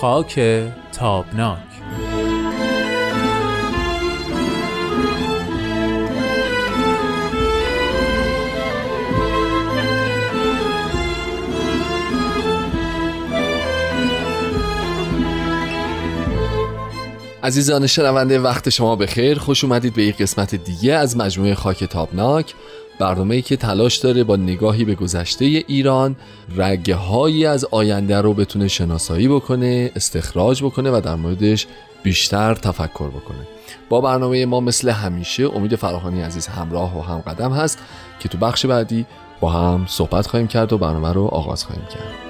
خاک تابناک. عزیزان شنونده وقت شما بخیر. خوش اومدید به یک قسمت دیگه از مجموعه خاک تابناک. برنامه که تلاش داره با نگاهی به گذشته ایران رگه هایی از آینده رو بتونه شناسایی بکنه استخراج بکنه و در موردش بیشتر تفکر بکنه. با برنامه ما مثل همیشه امید فراخانی عزیز همراه و هم قدم هست که تو بخش بعدی با هم صحبت خواهیم کرد و برنامه رو آغاز خواهیم کرد.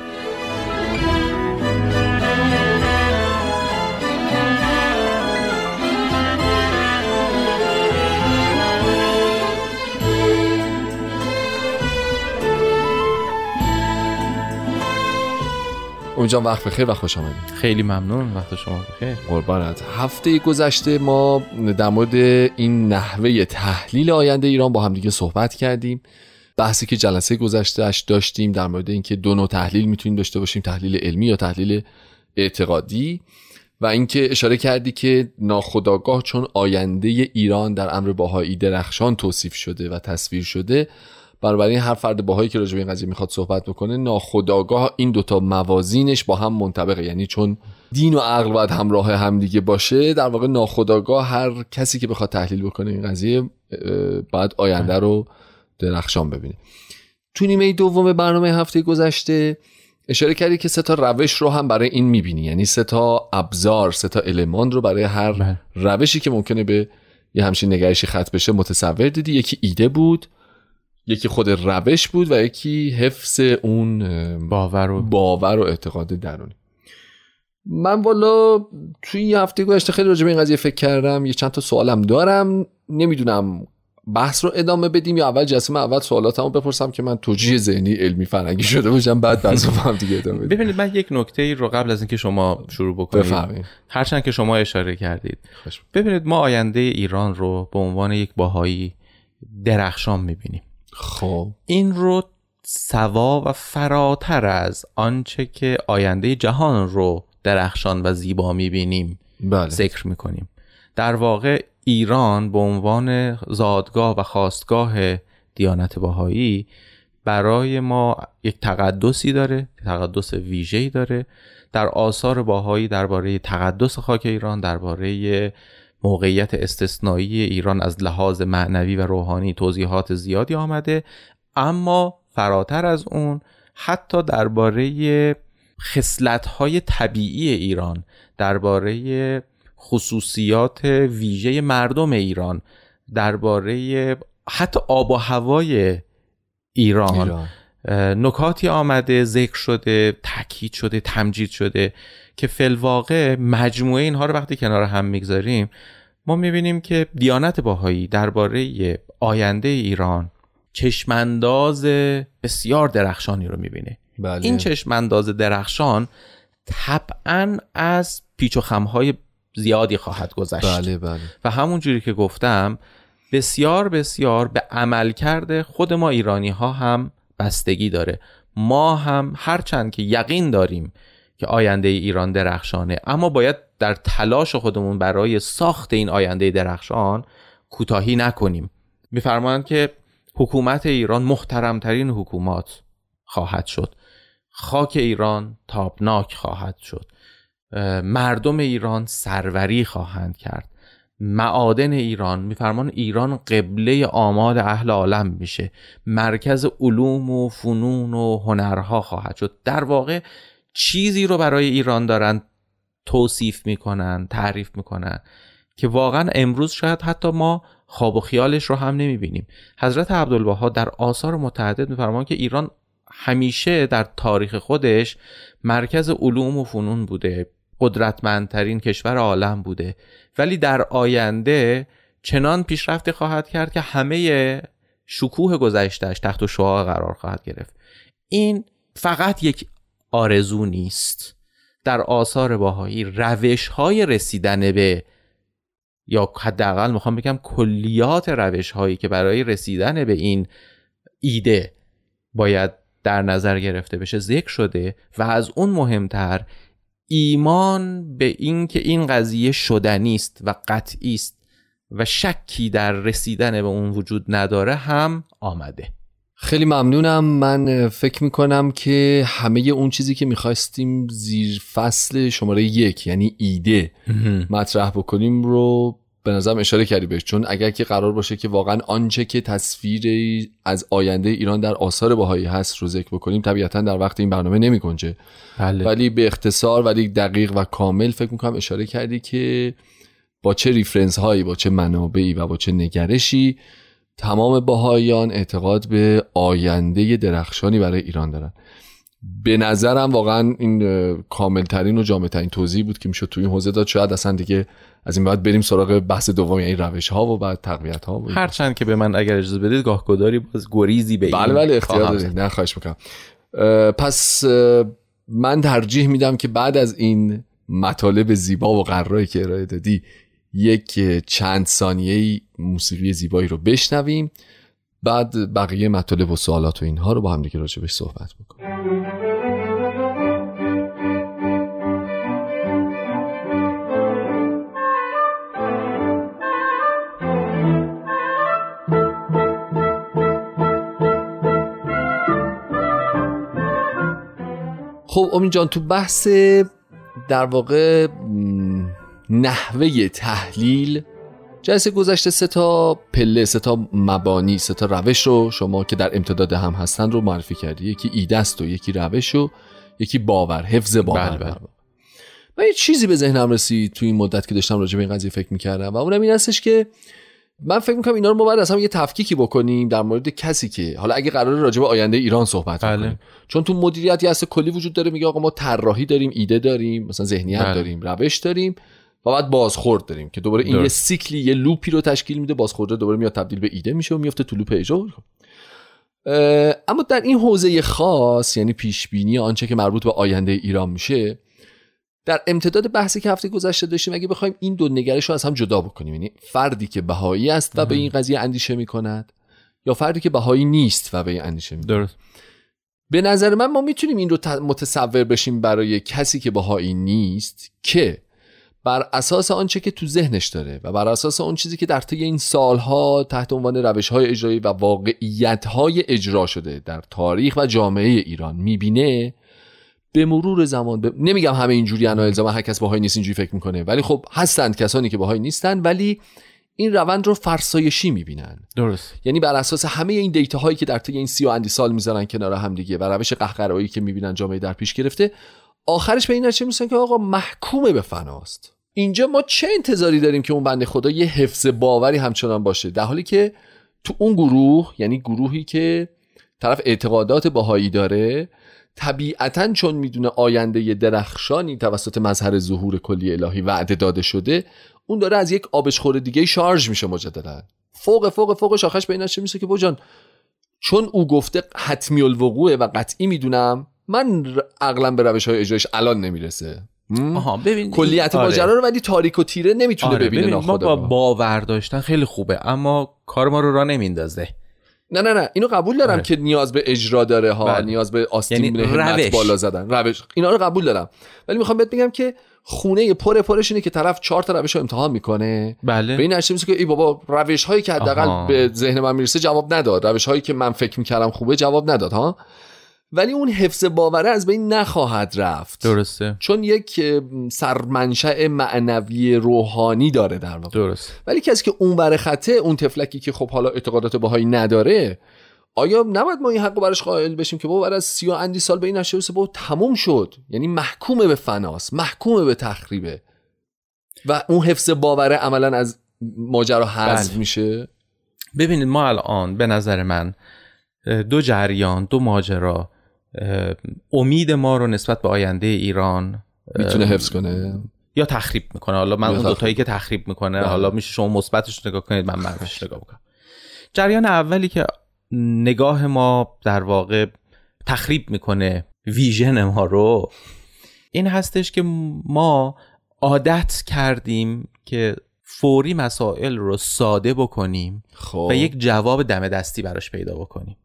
اونجا وقت بخیر و خوش آمدید. خیلی ممنون وقت شما بخیر. قربانت. هفته گذشته ما در مورد این نحوه تحلیل آینده ایران با همدیگه صحبت کردیم. بحثی که جلسه گذشتهش داشتیم در مورد اینکه دو نوع تحلیل می‌تونیم داشته باشیم تحلیل علمی یا تحلیل اعتقادی. و اینکه اشاره کردی که ناخداگاه چون آینده ایران در امر باهایی درخشان توصیف شده و تصویر شده بنابراین هر فرد باهایی که راجع به این قضیه می‌خواد صحبت بکنه ناخداگاه این دوتا موازینش با هم منطبقه. یعنی چون دین و عقل باید همراه همدیگه باشه در واقع ناخداگاه هر کسی که بخواد تحلیل بکنه این قضیه باید آینده رو درخشان ببینه. تو نیمه دوم برنامه هفته گذشته اشاره کردی که سه تا روش رو هم برای این می‌بینی. یعنی سه تا ابزار سه تا المان رو برای هر بله. روشی که ممکنه به یه همچین نگرشی خط بشه متصور دیدی. یکی ایده بود یکی خود روش بود و یکی حفظ اون باور و, باور و اعتقاد درونی. من والا توی این هفته گذشته خیلی راجع به این قضیه فکر کردم. یه چند تا سوالم دارم. نمی‌دونم بحث رو ادامه بدیم یا اول جلسه من اول سوالاتمو بپرسم که من توجیه ذهنی علمی فرنگی شده باشم بعد بعضی هم دیگه ادامه بدیم. ببینید من یک نکته رو قبل از اینکه شما شروع بکنید بفرمایید. هرچند که شما اشاره کردید. ببینید ما آینده ایران رو به عنوان یک باهایی درخشان می‌بینیم. خب. این رو سوا و فراتر از آنچه که آینده جهان رو درخشان و زیبا می‌بینیم بله. ذکر می‌کنیم. در واقع ایران به عنوان زادگاه و خواستگاه دیانت باهایی برای ما یک تقدسی داره تقدس ویژه‌ای داره. در آثار باهایی درباره تقدس خاک ایران درباره موقعیت استثنایی ایران از لحاظ معنوی و روحانی توضیحات زیادی آمده اما فراتر از اون حتی درباره های طبیعی ایران درباره خصوصیات ویژه مردم ایران درباره حتی آب و هوای ایران, ایران. نکاتی آمده ذکر شده تاکید شده تمجید شده که فلواقع مجموعه اینها رو وقتی کنار هم می‌گذاریم ما می‌بینیم که دیانت باهایی درباره آینده ایران چشمانداز بسیار درخشانی رو می‌بینه بله. این چشمانداز درخشان طبعا از پیچ و خمهای زیادی خواهد گذشت بله بله. و همون جوری که گفتم بسیار بسیار به عمل کرده خود ما ایرانی ها هم بستگی داره ما هم هرچند که یقین داریم که آینده ایران درخشانه. اما باید در تلاش خودمون برای ساخت این آینده درخشان کوتاهی نکنیم. میفرمایند که حکومت ایران محترمترین حکومات خواهد شد. خاک ایران تابناک خواهد شد. مردم ایران سروری خواهند کرد. معادن ایران میفرمان ایران قبله آمال اهل عالم میشه. مرکز علوم و فنون و هنرها خواهد شد. در واقع چیزی رو برای ایران دارن توصیف می‌کنن تعریف می‌کنن که واقعا امروز شاید حتی ما خواب و خیالش رو هم نمی‌بینیم. حضرت عبدالبها در آثار متعدد میفرمان که ایران همیشه در تاریخ خودش مرکز علوم و فنون بوده قدرتمندترین کشور عالم بوده. ولی در آینده چنان پیشرفتی خواهد کرد که همه شکوه گذشتهش تحت و شعاع قرار خواهد گرفت. این فقط یک آرزو نیست. در آثار باهایی روش های رسیدن به یا حداقل می‌خوام بگم کلیات روش هایی که برای رسیدن به این ایده باید در نظر گرفته بشه ذکر شده و از اون مهمتر ایمان به این که این قضیه شدنی است و قطعی است و شکی در رسیدن به اون وجود نداره هم آمده. خیلی ممنونم. من فکر می‌کنم که همه اون چیزی که می‌خواستیم زیر فصل شماره یک یعنی ایده مطرح بکنیم رو به نظرم اشاره کردی بهش. چون اگر که قرار باشه که واقعا آنچه که تصویر از آینده ایران در آثار باهایی هست رو ذکر بکنیم طبیعتا در وقت این برنامه نمی کنجه بله. ولی به اختصار ولی دقیق و کامل فکر می‌کنم اشاره کردی که با چه ریفرنس هایی با چه منابعی و با چه نگرشی تمام باهایان اعتقاد به آینده درخشانی برای ایران دارن. به نظرم واقعا این کاملترین و جامعترین توضیح بود که می‌شد تو این حوزه داد. شاید اصلا دیگه از این بعد بریم سراغ بحث دوم یعنی روش ها و بعد تقویت ها هر چند که به من اگر اجازه بدید گاه گداری باز گریزی به بله بله اختیار دارید. نه خواهش می‌کنم. پس من ترجیح میدم که بعد از این مطالب زیبا و قراری که ارائه دادی یک چند ثانیه موسیقی زیبایی رو بشنویم. بعد بقیه مطالب و سوالات و اینها رو با هم دیگه راجبش صحبت بکنیم. خب امین جان تو بحث در واقع نحوه تحلیل جلسه گذشته سه تا پله سه تا مبانی سه تا روش رو شما که در امتداد هم هستن رو معرفی کردی یکی ایده است و یکی روش و یکی باور حفظ باور بله بله. من یه چیزی به ذهنم رسید تو این مدت که داشتم راجع به این قضیه فکر می‌کردم و اونم این هستش که من فکر می‌کنم اینا رو ما باید اصلا یه تفکیکی بکنیم در مورد کسی که حالا اگه قرار راجع به آینده ایران صحبت بله. کنیم چون تو مدیریت یه کلی وجود داره میگه آقا ما طراحی داریم ایده داریم مثلا ذهنیت بله. داریم روش داریم و بعد بازخورد داریم که دوباره این یه سیکلی یه لوپی رو تشکیل میده بازخورده دوباره میاد تبدیل به ایده میشه و میفته تو لوپ اجرا. اما در این حوزه خاص یعنی پیش بینی آنچه که مربوط به آینده ایران میشه در امتداد بحثی که هفته گذشته داشتیم اگه بخوایم این دو نگرش رو از هم جدا بکنیم یعنی فردی که بهایی است و به این قضیه اندیشه می‌کند یا فردی که بهایی نیست و به این اندیشه می‌کند. درست. به نظر من ما می‌تونیم این رو متصور بشیم برای کسی که بهایی نیست که بر اساس آنچه که تو ذهنش داره و بر اساس اون چیزی که در طی این سالها تحت عنوان روش های اجرایی و واقعیت های اجرا شده در تاریخ و جامعه ایران می‌بینه به مرور زمان ب... نمیگم همه اینجوری انا الزام هر کس باهایی نیست اینجوری فکر می‌کنه ولی خب هستند کسانی که باهایی نیستن ولی این روند رو فرسایشی می‌بینن. درست. یعنی بر اساس همه این دیتا هایی که در طی این سی و اندی سال می‌ذارن کنار هم دیگه و روش قهقرایی که می‌بینن جامعه در پیش گرفته آخرش به این نتیجه می‌رسن که آقا محکوم به فناست. اینجا ما چه انتظاری داریم که اون بنده خدا یه حفظ باوری همچنان باشه؟ در حالی که تو اون گروه یعنی گروهی که طرف اعتقادات باهایی داره طبیعتا چون می‌دونه آینده درخشانی توسط مظهر ظهور کلی الهی وعده داده شده اون داره از یک آبشخور دیگه شارژ میشه مجددا. فوق فوق فوق شاخش به این میشه که بجان چون او گفته حتمی الوقوعه و قطعی می‌دونم من عقلم به روش های اجرایش الان نمی‌رسه. آها ببین کلیت آره. ماجرا رو ولی تاریک و تیره نمی‌تونه آره. ببینه ما با باور داشتن خیلی خوبه اما کار ما رو را نمیندازه. نه نه نه اینو قبول دارم آره. که نیاز به اجرا داره ها بله. نیاز به آستین یعنی همت بالا زدن. روش. اینا رو قبول دارم. ولی می‌خوام بهت بگم که خونه پر پرش اینه که طرف چهار تا روش رو امتحان می‌کنه. بله. به این نشه که ای بابا روش هایی که حداقل به ذهن من می‌رسه جواب نداد. روش هایی که من فکر می‌کردم خوبه جواب نداد ها. ولی اون حفظ باوره از بین نخواهد رفت. درسته. چون یک سرمنشأ معنوی روحانی داره در واقع. درست ولی کسی که اون خطه اون تفلکی که خب حالا اعتقادات باهایی نداره آیا نباید ما این حق برش قائل بشیم که بابا از سی و اندی سال به این نشه بابا تموم شد؟ یعنی محکومه به فناس محکومه به تخریبه. و اون حفظ باوره عملا از ماجرا حذف بله. میشه؟ ببینید ما الان به نظر من دو جریان دو ماجرا امید ما رو نسبت به آینده ایران می‌تونه حفظ کنه. یا تخریب می‌کنه. حالا من اون دوتایی که تخریب می‌کنه بله. حالا میشه شما مثبتش نگاه کنید من منفیش نگاه بکنم جریان اولی که نگاه ما در واقع تخریب می‌کنه ویژن ما رو این هستش که ما عادت کردیم که فوری مسائل رو ساده بکنیم خب. و یک جواب دم دستی براش پیدا بکنیم.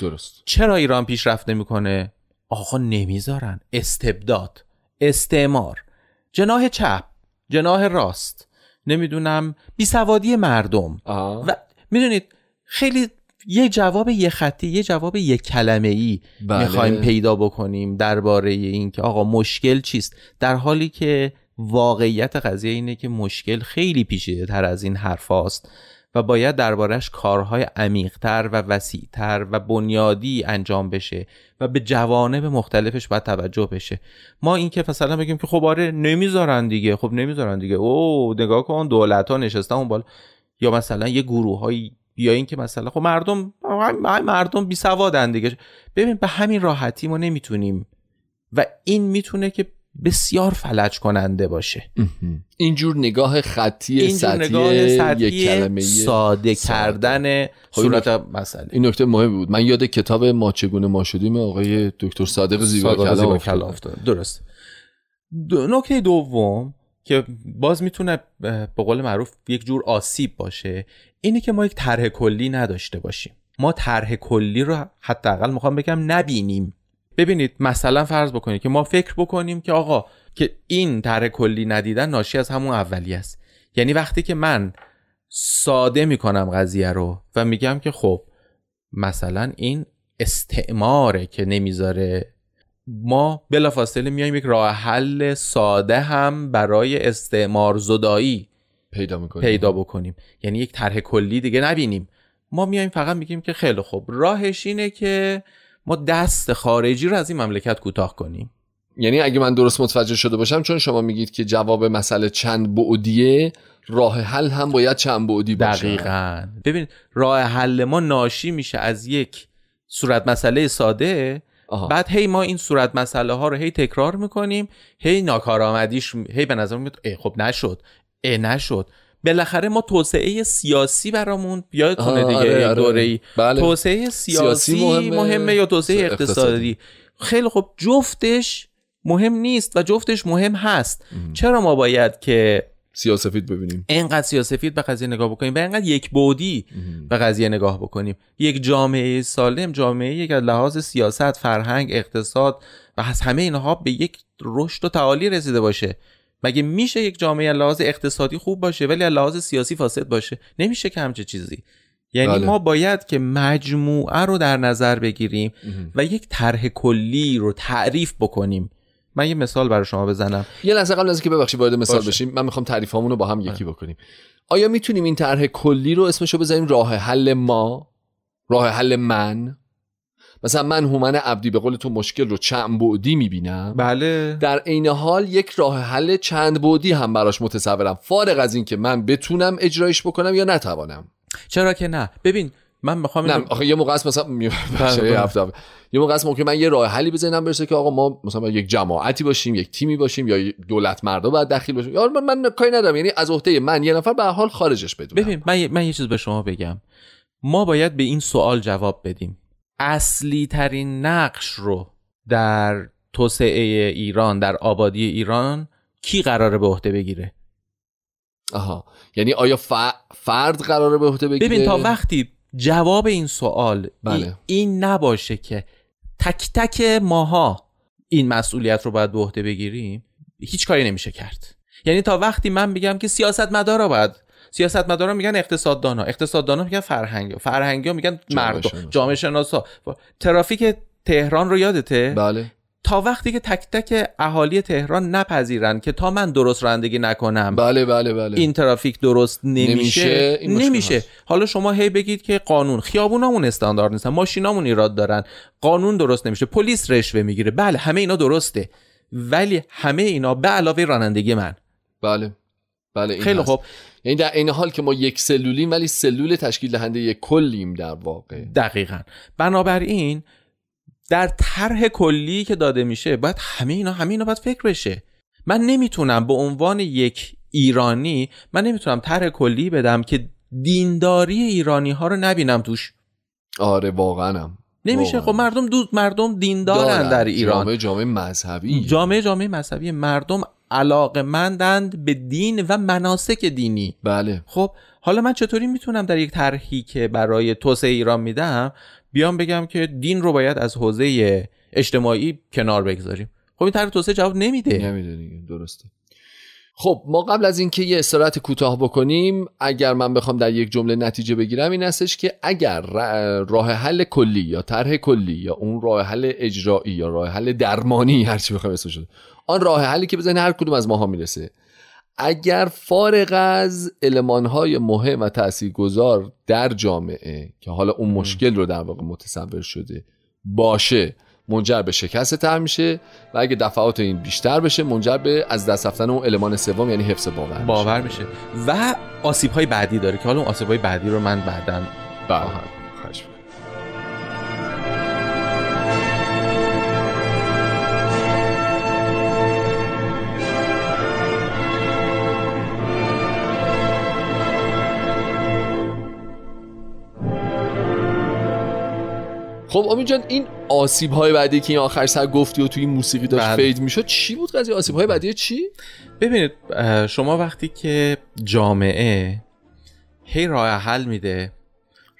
درست. چرا ایران پیشرفت نمی‌کنه؟ آقا نمی‌ذارن. استبداد استعمار جناه چپ جناه راست نمی‌دونم بیسوادی مردم. آها. و می‌دونید خیلی یه جواب یه خطی یه جواب یه کلمه ای بله. می‌خوایم پیدا بکنیم درباره این که آقا مشکل چیست؟ در حالی که واقعیت قضیه اینه که مشکل خیلی پیچیده تر از این حرف هاست و باید دربارش کارهای عمیقتر و وسیعتر و بنیادی انجام بشه و به جوانب مختلفش باید توجه بشه. ما این که مثلا بگیم که خب آره نمی‌ذارن دیگه خب نمی‌ذارن دیگه. او نگاه کن دولت ها نشستن اون بالا. یا مثلا یه گروه های یا این که مثلا خب مردم مردم بی سوادن دیگه. ببین به همین راحتی ما نمی‌تونیم. و این می‌تونه که بسیار فلج کننده باشه اینجور نگاه خطی اینجور سطحی نگاه یک کلمه ساده ساده. کردن صورت مسئله این نکته مهم بود من یاد کتاب ما چگونه ما شدیم آقای دکتر صادق زیبا صادق. کلام افتاد. درست دو- نکته دوم که باز می‌تونه به قول معروف یک جور آسیب باشه اینه که ما یک طرح کلی نداشته باشیم ما طرح کلی رو حداقل می‌خوام بگم نبینیم ببینید مثلا فرض بکنید که ما فکر بکنیم که آقا که این طرح کلی ندیدن ناشی از همون اولی است. یعنی وقتی که من ساده می‌کنم قضیه رو و میگم که خب مثلا این استعماره که نمی‌ذاره. ما بلافاصله میایم یک راه حل ساده هم برای استعمار زدایی پیدا می‌کنیم. پیدا بکنیم. یعنی یک طرح کلی دیگه نبینیم. ما میایم فقط میگیم که خیلی خوب راهش اینه که ما دست خارجی رو از این مملکت کوتاه کنیم. یعنی اگه من درست متوجه شده باشم چون شما میگید که جواب مسئله چند بعدیه راه حل هم باید چند بعدی باشه. دقیقا. ببین راه حل ما ناشی میشه از یک صورت مسئله ساده آها. بعد هی ما این صورت مسئله ها رو هی تکرار می‌کنیم هی ناکارآمدیش هی به نظر میاد خب نشد اه نشد. بالاخره ما توسعه سیاسی برامون یادتونه آه، دیگه آره، یک آره. دوره‌ای بله. توسعه سیاسی, سیاسی مهمه، مهمه, یا توسعه اقتصادی. اقتصادی؟ خیلی خب جفتش مهم نیست و جفتش مهم هست. چرا ما باید که سیاسفید ببینیم؟ اینقدر سیاسفید به قضیه نگاه بکنیم و اینقدر یک بودی به قضیه نگاه بکنیم. یک جامعه سالم جامعه که از لحاظ سیاست فرهنگ اقتصاد و از همه اینها به یک رشد و تعالی رسیده باشه. مگه میشه یک جامعه لحاظ اقتصادی خوب باشه ولی لحاظ سیاسی فاسد باشه؟ نمیشه که همچه چیزی. یعنی بله. ما باید که مجموعه رو در نظر بگیریم و یک طرح کلی رو تعریف بکنیم. من یه مثال برای شما بزنم. یه لحظه قبل از اینکه ببخشید وارد مثال باشه. بشیم من می‌خوام تعریف رو با هم یکی بکنیم. آیا می‌تونیم این طرح کلی رو اسمشو بذاریم راه حل ما؟ راه حل من؟ مثلا من هومن عبدی به قول تو مشکل رو چند بعدی می‌بینم. بله. در عین حال یک راه حل چند بعدی هم براش متصورم. فارغ از اینکه من بتونم اجرایش بکنم یا نتوانم. چرا که نه؟ ببین من می‌خوام نه آخه یه موقع است مثلا می- بخشه، یه هفته. یه موقع است ممکن من یه راه حلی بزنم برسه که آقا ما مثلا یک جماعتی باشیم یک تیمی باشیم یا دولت مردا باید دخیل باشیم. یا من, من کاری ندارم. یعنی از عهده من یه نفر به حال خارجش بدونم. ببین من, من یه چیز به شما بگم. ما باید به این سوال جواب بدیم. اصلی ترین نقش رو در توسعه ایران در آبادی ایران کی قراره به عهده بگیره؟ آها یعنی آیا ف- فرد قراره به عهده بگیره؟ ببین تا وقتی جواب این سوال بله. این, این نباشه که تک تک ماها این مسئولیت رو باید به عهده بگیریم هیچ کاری نمیشه کرد. یعنی تا وقتی من بگم که سیاستمدارا باید سیاستمدارا میگن اقتصاددانا. اقتصاددانا میگن فرهنگ فرهنگی میگن مردم. شناسا. جامعه شناسا. ترافیک تهران رو یادته؟ بله. تا وقتی که تک تک اهالی تهران نپذیرن که تا من درست رانندگی نکنم. بله بله بله. این ترافیک درست نمیشه، نمیشه. نمیشه. حالا شما هی بگید که قانون. خیابونامون استاندارد نیستن ماشینامون ایراد دارن. قانون درست نمیشه. پلیس رشوه می‌گیره. بله همه اینا درسته. ولی همه اینا به علاوه رانندگی من. بله. بله این خیلی هست. خوب. یعنی در این حال که ما یک سلولیم ولی سلول تشکیل دهنده یک کلیم در واقع. دقیقا. بنابراین در طرح کلی که داده میشه باید همه اینا همه اینا باید فکر بشه. من نمی‌تونم به عنوان یک ایرانی من نمی‌تونم طرح کلی بدم که دینداری ایرانی ها رو نبینم توش. آره واقعا هم. نمیشه. واقعا. خب مردم دو مردم دیندارن دارن. در ایران. جامعه جامعه مذهبی. جامعه جامعه مذهبی. مردم علاقمندند به دین و مناسک دینی. بله. خب حالا من چطوری می‌تونم در یک طرحی که برای توسعه ایران میدم بیام بگم که دین رو باید از حوزه اجتماعی کنار بگذاریم؟ خب این طرح توسعه جواب نمیده. نمیده دیگه درسته. خب ما قبل از اینکه یه استراحت کوتاه بکنیم اگر من بخوام در یک جمله نتیجه بگیرم این هستش که اگر راه حل کلی یا طرح کلی یا اون راه حل اجرایی یا راه حل درمانی هر چی بخوام اسمش آن راه حلی که بزنه هر کدوم از ماها می‌رسه. اگر فارغ از های مهم و تاثیرگذار در جامعه که حالا اون مشکل رو در واقع متصور شده باشه منجر به شکست تر میشه و اگه دفعات این بیشتر بشه منجر به از دست رفتن اون المان سوم یعنی حفظ باور میشه. باور میشه. و آسیب های بعدی داره که حالا اون آسیب های بعدی رو من بعدا بله. خب امین جان این آسیب های بعدی که این آخر سر گفتی و توی این موسیقی داشت بله. فید می‌شد چی بود قضیه؟ آسیب های بعدی چی؟ ببینید شما وقتی که جامعه هی راه حل میده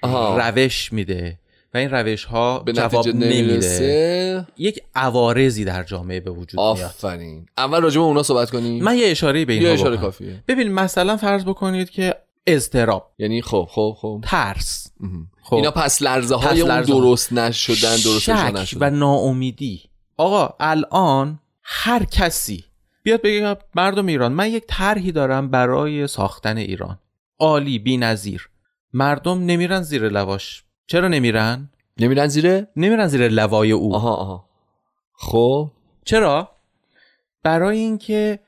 روش میده و این روش ها به جواب نمیده یک عوارضی در جامعه به وجود میاد. آفرین. اول راجع به اونا صحبت کنیم. من یه اشاره به این یه اشاره کافیه. ببین مثلا فرض بکنید که اضطراب. یعنی خب خب خب. ترس. خب. اینا پس لرزه های اون درست نشدن درست شک و ناامیدی. آقا الان هر کسی بیاد بگه مردم ایران من یک طرحی دارم برای ساختن ایران. عالی بی نظیر مردم نمیرن زیر لواش. چرا نمیرن؟ نمیرن زیر؟ نمیرن زیر لوای او. آها آها. خب. چرا؟ برای اینکه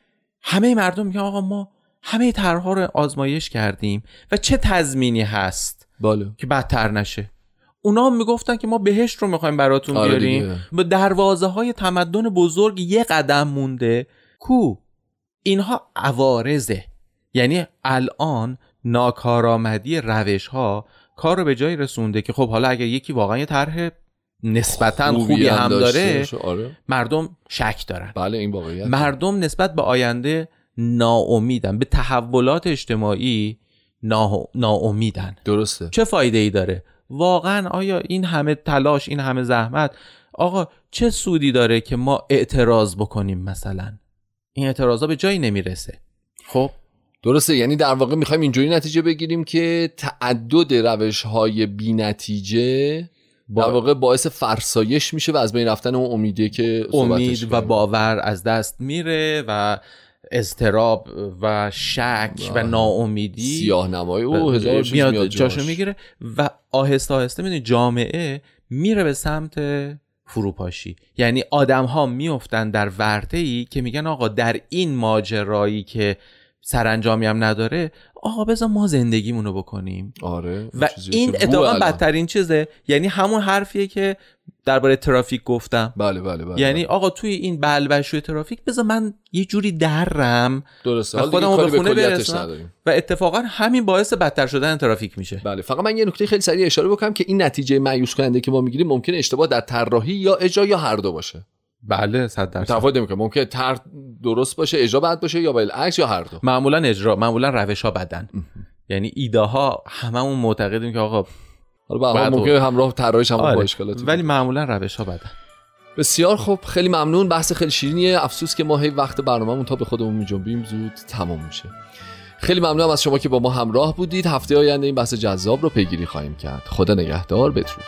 همه مردم میگن آقا ما همه طرحها رو آزمایش کردیم و چه تضمینی هست بالا. که بدتر نشه؟ اونا هم می‌گفتن که ما بهشت رو می‌خوایم براتون آره بیاریم. به دروازه های تمدن بزرگ یه قدم مونده. کو؟ اینها عوارزه یعنی الان ناکارآمدی روش ها کار رو به جایی رسونده که خب حالا اگر یکی واقعا یه طرح نسبتا خوبی هم, داره آره. مردم شک دارن. بله این واقعیت. مردم نسبت به آینده ناامیدن. به تحولات اجتماعی ناامیدن. درسته. چه فایده ای داره؟ واقعا آیا این همه تلاش این همه زحمت آقا چه سودی داره که ما اعتراض بکنیم مثلا؟ این اعتراضا به جایی نمی‌رسه. خب؟ درسته. یعنی در واقع می‌خوایم اینجوری نتیجه بگیریم که تعدد روش های بی نتیجه در واقع باعث فرسایش میشه و از بین رفتن اون امیده که امید و باور از دست میره و اضطراب و شک و ناامیدی سیاه نمای او میاد جاشو می‌گیره و آهسته آهسته می‌دونی جامعه میره به سمت فروپاشی. یعنی آدم ها میفتن در ورده ای که میگن آقا در این ماجرایی که سرانجامی هم نداره آقا بذار ما زندگیمونو بکنیم. آره و این اتفاقا بدترین چیزه. یعنی همون حرفیه که درباره ترافیک گفتم. بله بله بله یعنی آقا توی این بلبشوی ترافیک بذار من یه جوری درم. درسته خودمو به خونه برسونم و اتفاقا همین باعث بدتر شدن ترافیک میشه. بله فقط من یه نکته خیلی سریع اشاره بکنم که این نتیجه مایوس کننده که ما می‌گیریم ممکن اشتباه در طراحی یا اجرا یا هر دو باشه. بله 100 درصد. تفاوت نمی‌کنه. ممکن تر درست باشه اجرا بد باشه یا بالعکس یا هر دو. معمولا اجرا معمولا روش ها بدن یعنی ایده ها هممون معتقدیم که آقا حالا ممکن همراه طراحیش هم آره. با اشکالات ولی معمولا روش ها بدن. بسیار خوب خیلی ممنون. بحث خیلی شیرینیه. افسوس که ما هی وقت برنامه‌مون تا به خودمون میجنبیم زود تمام میشه. خیلی ممنونم از شما که با ما همراه بودید. هفته آینده این بحث جذاب رو پیگیری خواهیم کرد. خدا نگهدار بدرود.